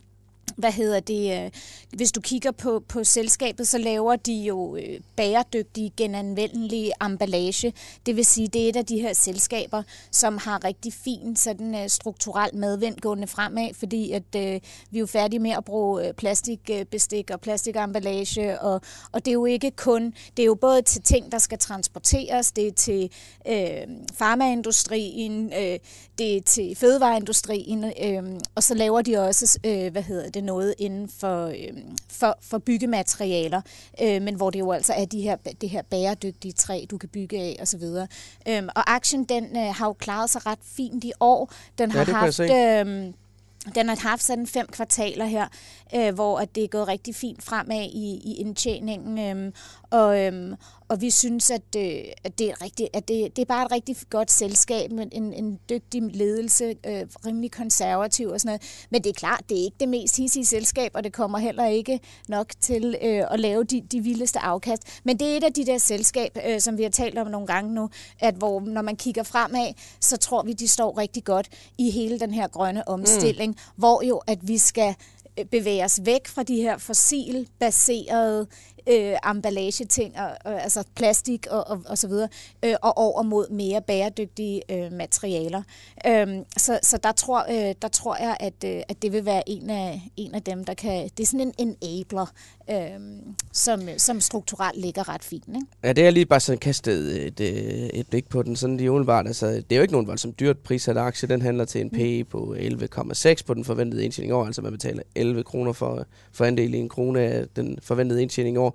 hvad hedder det, øh, hvis du kigger på, på selskabet, så laver de jo øh, bæredygtige, genanvendelige emballage. Det vil sige, det er et af de her selskaber, som har rigtig fin sådan øh, strukturel medvind gående fremad, fordi at øh, vi er jo færdige med at bruge øh, plastikbestik og plastikemballage, og, og det er jo ikke kun, det er jo både til ting, der skal transporteres, det er til øh, farmaindustrien, øh, det er til fødevareindustrien, øh, og så laver de også, øh, hvad hedder det, noget inden for, øh, for, for byggematerialer, øh, men hvor det jo altså er de her, det her bæredygtige træ, du kan bygge af osv. Øh, og aktien, den øh, har jo klaret sig ret fint i år. Den har ja, haft... Øh, den har haft sådan fem kvartaler her, øh, hvor at det er gået rigtig fint fremad i, i indtjeningen. Øh, og, øh, og vi synes, at, øh, at, det, er rigtig, at det, det er bare et rigtig godt selskab med en, en dygtig ledelse, øh, rimelig konservativ og sådan noget. Men det er klart, det er ikke det mest hissige selskab, og det kommer heller ikke nok til øh, at lave de, de vildeste afkast. Men det er et af de der selskab, øh, som vi har talt om nogle gange nu, at hvor når man kigger fremad, så tror vi, de står rigtig godt i hele den her grønne omstilling, mm. hvor jo, at vi skal øh, bevæge os væk fra de her fossilbaserede øh, emballage-ting, og, og, altså plastik og, og, og så videre, øh, og over mod mere bæredygtige øh, materialer. Øh, så så der, tror, øh, der tror jeg, at, øh, at det vil være en af, en af dem, der kan... Det er sådan en enabler, øh, som, som strukturelt ligger ret fint. Ikke? Ja, det er lige bare sådan kastet et, øh, et blik på den sådan lige umiddelbart. Altså, det er jo ikke nogen voldsomt dyrt prissat aktie. Den handler til en P på 11,6 på den forventede indtjening år. Altså man betaler 11 kroner for, for andel i en krone af den forventede indtjening år.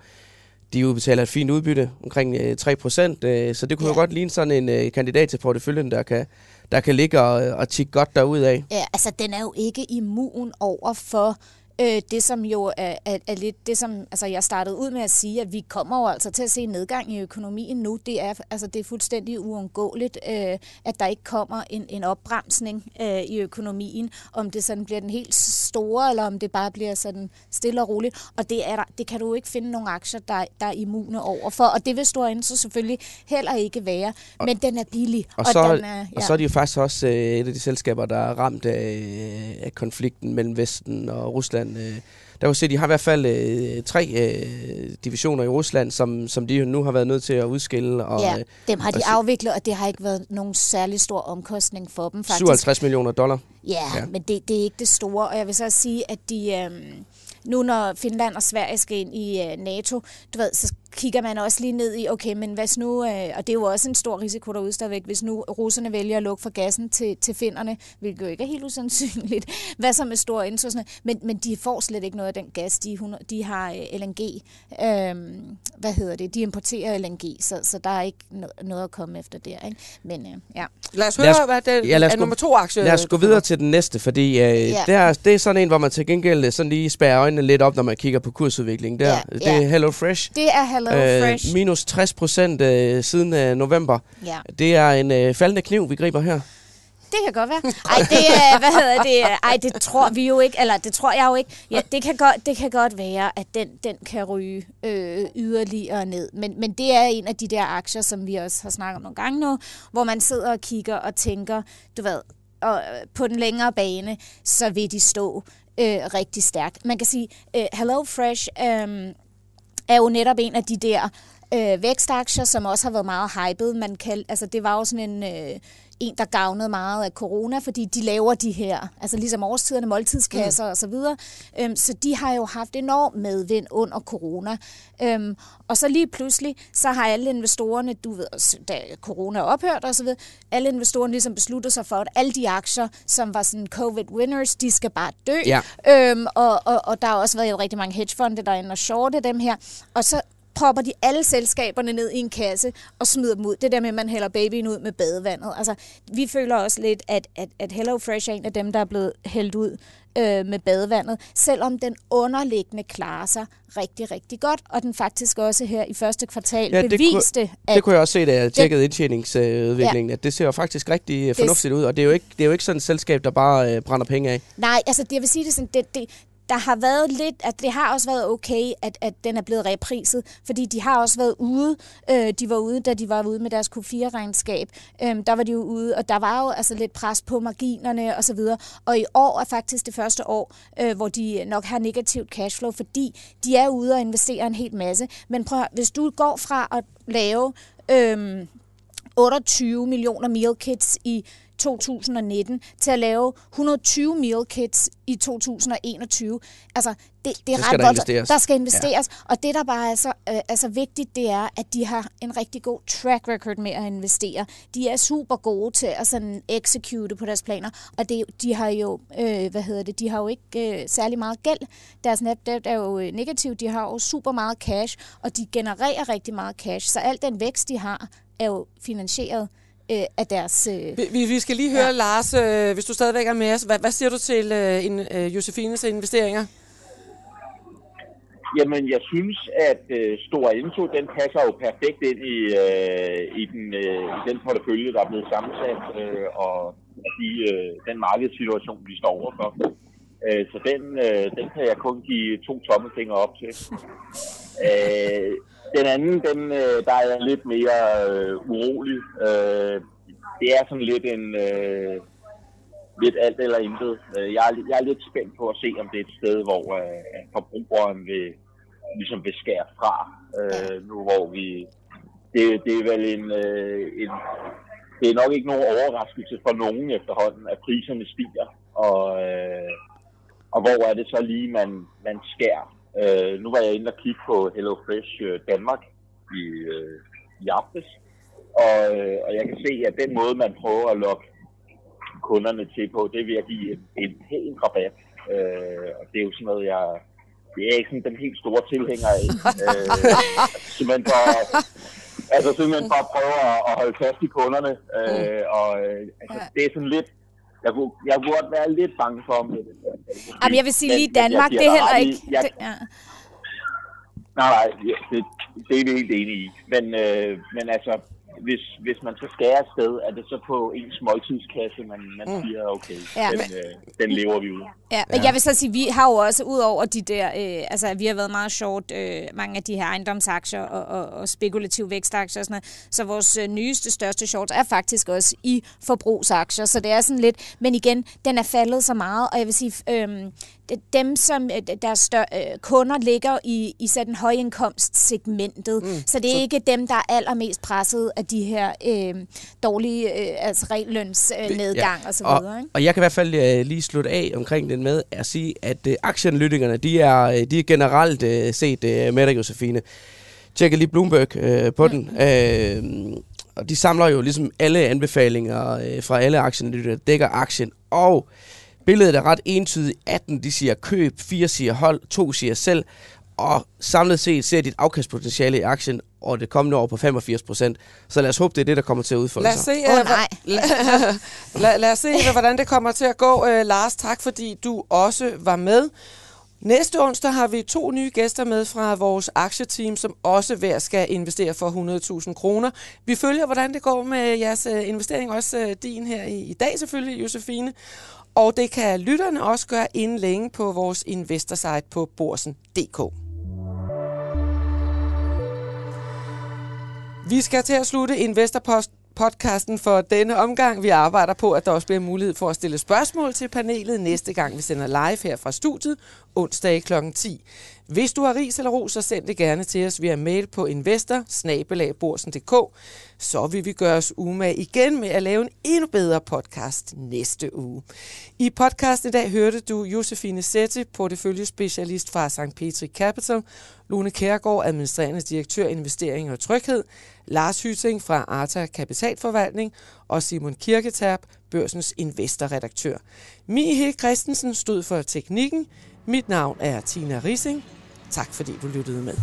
De udbetaler et fint udbytte, omkring øh, 3 procent, øh, så det kunne ja. jo godt ligne sådan en øh, kandidat til porteføljen, der kan, der kan ligge og, og tikke godt derud af. Ja, altså den er jo ikke immun over for Øh, det som jo er, er, er lidt det, som altså jeg startede ud med at sige, at vi kommer jo altså til at se en nedgang i økonomien nu. Det er, altså, det er fuldstændig uundgåeligt, øh, at der ikke kommer en, en opbremsning øh, i økonomien, om det sådan bliver den helt store, eller om det bare bliver sådan stille og roligt. Og det, er der, det kan du ikke finde nogen aktier, der, der er immune over for. Og det vil Stora så selvfølgelig heller ikke være, og, men den er billig. Og, og, så, den er, ja. og så er de jo faktisk også øh, et af de selskaber, der er ramt af, af konflikten mellem Vesten og Rusland Rusland. Øh, der kan se, de har i hvert fald øh, tre øh, divisioner i Rusland, som, som de nu har været nødt til at udskille. Og, ja, øh, dem har de afviklet, og det har ikke været nogen særlig stor omkostning for dem. Faktisk. 57 millioner dollar. Ja, ja. men det, det er ikke det store, og jeg vil så sige, at de... Øh, nu når Finland og Sverige skal ind i uh, NATO, du ved, så kigger man også lige ned i, okay, men hvad nu, øh, og det er jo også en stor risiko derude stadigvæk, hvis nu russerne vælger at lukke for gassen til, til finderne, hvilket jo ikke er helt usandsynligt, hvad så med store indsøsne, men, men de får slet ikke noget af den gas, de, de har LNG, øh, hvad hedder det, de importerer LNG, så, så der er ikke no- noget at komme efter der, ikke? men øh, ja. Lad os høre, lad os, hvad det ja, lad os er gå, nummer to aktie. Lad os gå videre til den næste, fordi øh, ja. det, er, det er sådan en, hvor man til gengæld sådan lige spærer øjnene lidt op, når man kigger på kursudviklingen der. Ja, det ja. er Hello Fresh. Det er Hello øh, Fresh. Minus 60 procent øh, siden øh, november. Ja. Det er en øh, faldende kniv, vi griber her. Det kan godt være. Ej, det, er, hvad hedder det? Ej, det tror vi jo ikke, eller det tror jeg jo ikke. Ja, det kan godt, det kan godt være, at den, den kan ryge øh, yderligere ned. Men, men det er en af de der aktier, som vi også har snakket om nogle gange nu, hvor man sidder og kigger og tænker, du ved, og på den længere bane, så vil de stå øh, rigtig stærkt. Man kan sige, øh, Hello Fresh øh, er jo netop en af de der øh, vækstaktier, som også har været meget hyped. Man kan, altså, det var jo sådan en... Øh, en, der gavnede meget af corona, fordi de laver de her, altså ligesom årstiderne, måltidskasser mm. og så videre. Øhm, så de har jo haft enorm medvind under corona. Øhm, og så lige pludselig, så har alle investorerne, du ved, da corona er ophørt og så videre, alle investorerne ligesom beslutter sig for, at alle de aktier, som var sådan covid-winners, de skal bare dø. Ja. Øhm, og, og, og der har også været rigtig mange hedgefonde, der er inde og shorte dem her. Og så propper de alle selskaberne ned i en kasse og smider dem ud. Det der med, at man hælder babyen ud med badevandet. Altså, vi føler også lidt, at, at, at Hello Fresh er en af dem, der er blevet hældt ud øh, med badevandet, selvom den underliggende klarer sig rigtig, rigtig godt, og den faktisk også her i første kvartal ja, beviste, det kunne, at... Det kunne jeg også se, da jeg tjekkede indtjeningsudviklingen, ja, at det ser faktisk rigtig fornuftigt det, ud, og det er, jo ikke, det er jo ikke sådan et selskab, der bare øh, brænder penge af. Nej, altså jeg vil sige det sådan, det, det, der har været lidt, at det har også været okay, at, at den er blevet repriset, fordi de har også været ude, øh, de var ude, da de var ude med deres Q4-regnskab, øh, der var de jo ude, og der var jo altså lidt pres på marginerne og så videre, og i år er faktisk det første år, øh, hvor de nok har negativt cashflow, fordi de er ude og investere en hel masse, men prøv hvis du går fra at lave øh, 28 millioner meal kits i 2019 til at lave 120 meal kits i 2021. Altså, det, det er ret der godt. Investeres. Der skal investeres. Ja. Og det, der bare er så øh, altså vigtigt, det er, at de har en rigtig god track record med at investere. De er super gode til at sådan execute på deres planer. Og det, de har jo, øh, hvad hedder det, de har jo ikke øh, særlig meget gæld. Deres net debt er jo øh, negativt. De har jo super meget cash, og de genererer rigtig meget cash. Så al den vækst, de har, er jo finansieret øh, af deres... Øh, vi, vi skal lige høre, ja. Lars, øh, hvis du stadigvæk er med os, hvad, hvad siger du til øh, en, øh, Josefines investeringer? Jamen, jeg synes, at øh, Stor Info, den passer jo perfekt ind i, øh, i, den, øh, i den portefølje, der er blevet sammensat, øh, og i øh, den markedssituation, vi står overfor. Øh, så den, øh, den kan jeg kun give to tommelfingre op til. Øh, den anden, den, øh, der er lidt mere øh, urolig. Øh, det er sådan lidt en... Øh, lidt alt eller intet. Øh, jeg er, jeg er lidt spændt på at se, om det er et sted, hvor øh, forbrugeren vil, ligesom vil skære fra. Øh, nu hvor vi... Det, det er vel en, øh, en... Det er nok ikke nogen overraskelse for nogen efterhånden, at priserne stiger. Og, øh, og hvor er det så lige, man, man skærer Øh, nu var jeg inde og kigge på HelloFresh øh, Danmark i, øh, i aftes, og, øh, og jeg kan se, at den måde, man prøver at lokke kunderne til på, det er ved at give en, en pæn rabat. Øh, og det er jo sådan noget, jeg, det er ikke sådan den helt store tilhænger af. øh, simpelthen for, altså simpelthen for at prøve at, at holde fast i kunderne. Øh, og øh, altså, det er sådan lidt, jeg kunne, jeg kunne godt være lidt bange for om det. Jamen, jeg vil sige lige Danmark, det er heller ikke... Jeg, det, ja. Nej, nej, det, det er vi helt enige i. Men, øh, men altså, hvis, hvis man så skærer et sted, er det så på ens måltidskasse, man, man mm. siger, okay, ja, den, men, øh, den lever vi ud. Ja, men ja. jeg vil så sige, vi har jo også ud over de der, øh, altså vi har været meget short, øh, mange af de her ejendomsaktier og, og, og spekulative vækstaktier og sådan noget, så vores øh, nyeste, største short er faktisk også i forbrugsaktier, så det er sådan lidt, men igen, den er faldet så meget, og jeg vil sige, øh, dem, som øh, deres stør, øh, kunder ligger i, i sådan højindkomstsegmentet. Mm. Så det er så... ikke dem, der er allermest presset af de her øh, dårlige øh, altså reglønsnedgang øh, og så videre. Og, ikke? og jeg kan i hvert fald øh, lige slutte af omkring den med at sige, at øh, aktieanalytikerne, de er, øh, de er generelt øh, set øh, med dig, Josefine. Tjekker lige Bloomberg øh, på mm. den. Øh, og de samler jo ligesom alle anbefalinger øh, fra alle aktieanalytikere, dækker aktien. Og Billedet er ret entydigt. 18 de siger køb, 4 siger hold, 2 siger selv. Og samlet set ser dit afkastpotentiale i aktien og det kommende år på 85 procent. Så lad os håbe, det er det, der kommer til at udfolde lad os sig. Se, oh, nej. lad, lad, lad os se, hvordan det kommer til at gå. Uh, Lars, tak fordi du også var med. Næste onsdag har vi to nye gæster med fra vores aktieteam, som også hver skal investere for 100.000 kroner. Vi følger, hvordan det går med jeres investering, også din her i, i dag selvfølgelig, Josefine. Og det kan lytterne også gøre inden længe på vores investorsite på borsen.dk. Vi skal til at slutte Investorpost podcasten for denne omgang. Vi arbejder på, at der også bliver mulighed for at stille spørgsmål til panelet næste gang, vi sender live her fra studiet, onsdag kl. 10. Hvis du har ris eller ros, så send det gerne til os via mail på investor så vil vi gøre os umage igen med at lave en endnu bedre podcast næste uge. I podcasten i dag hørte du Josefine Sette, porteføljespecialist fra St. Petri Capital, Lone Kærgaard, administrerende direktør Investering og Tryghed, Lars Hyting fra Arta Kapitalforvaltning og Simon Kirketab, børsens investorredaktør. Mie Christensen stod for teknikken. Mit navn er Tina Rising. Tak fordi du lyttede med.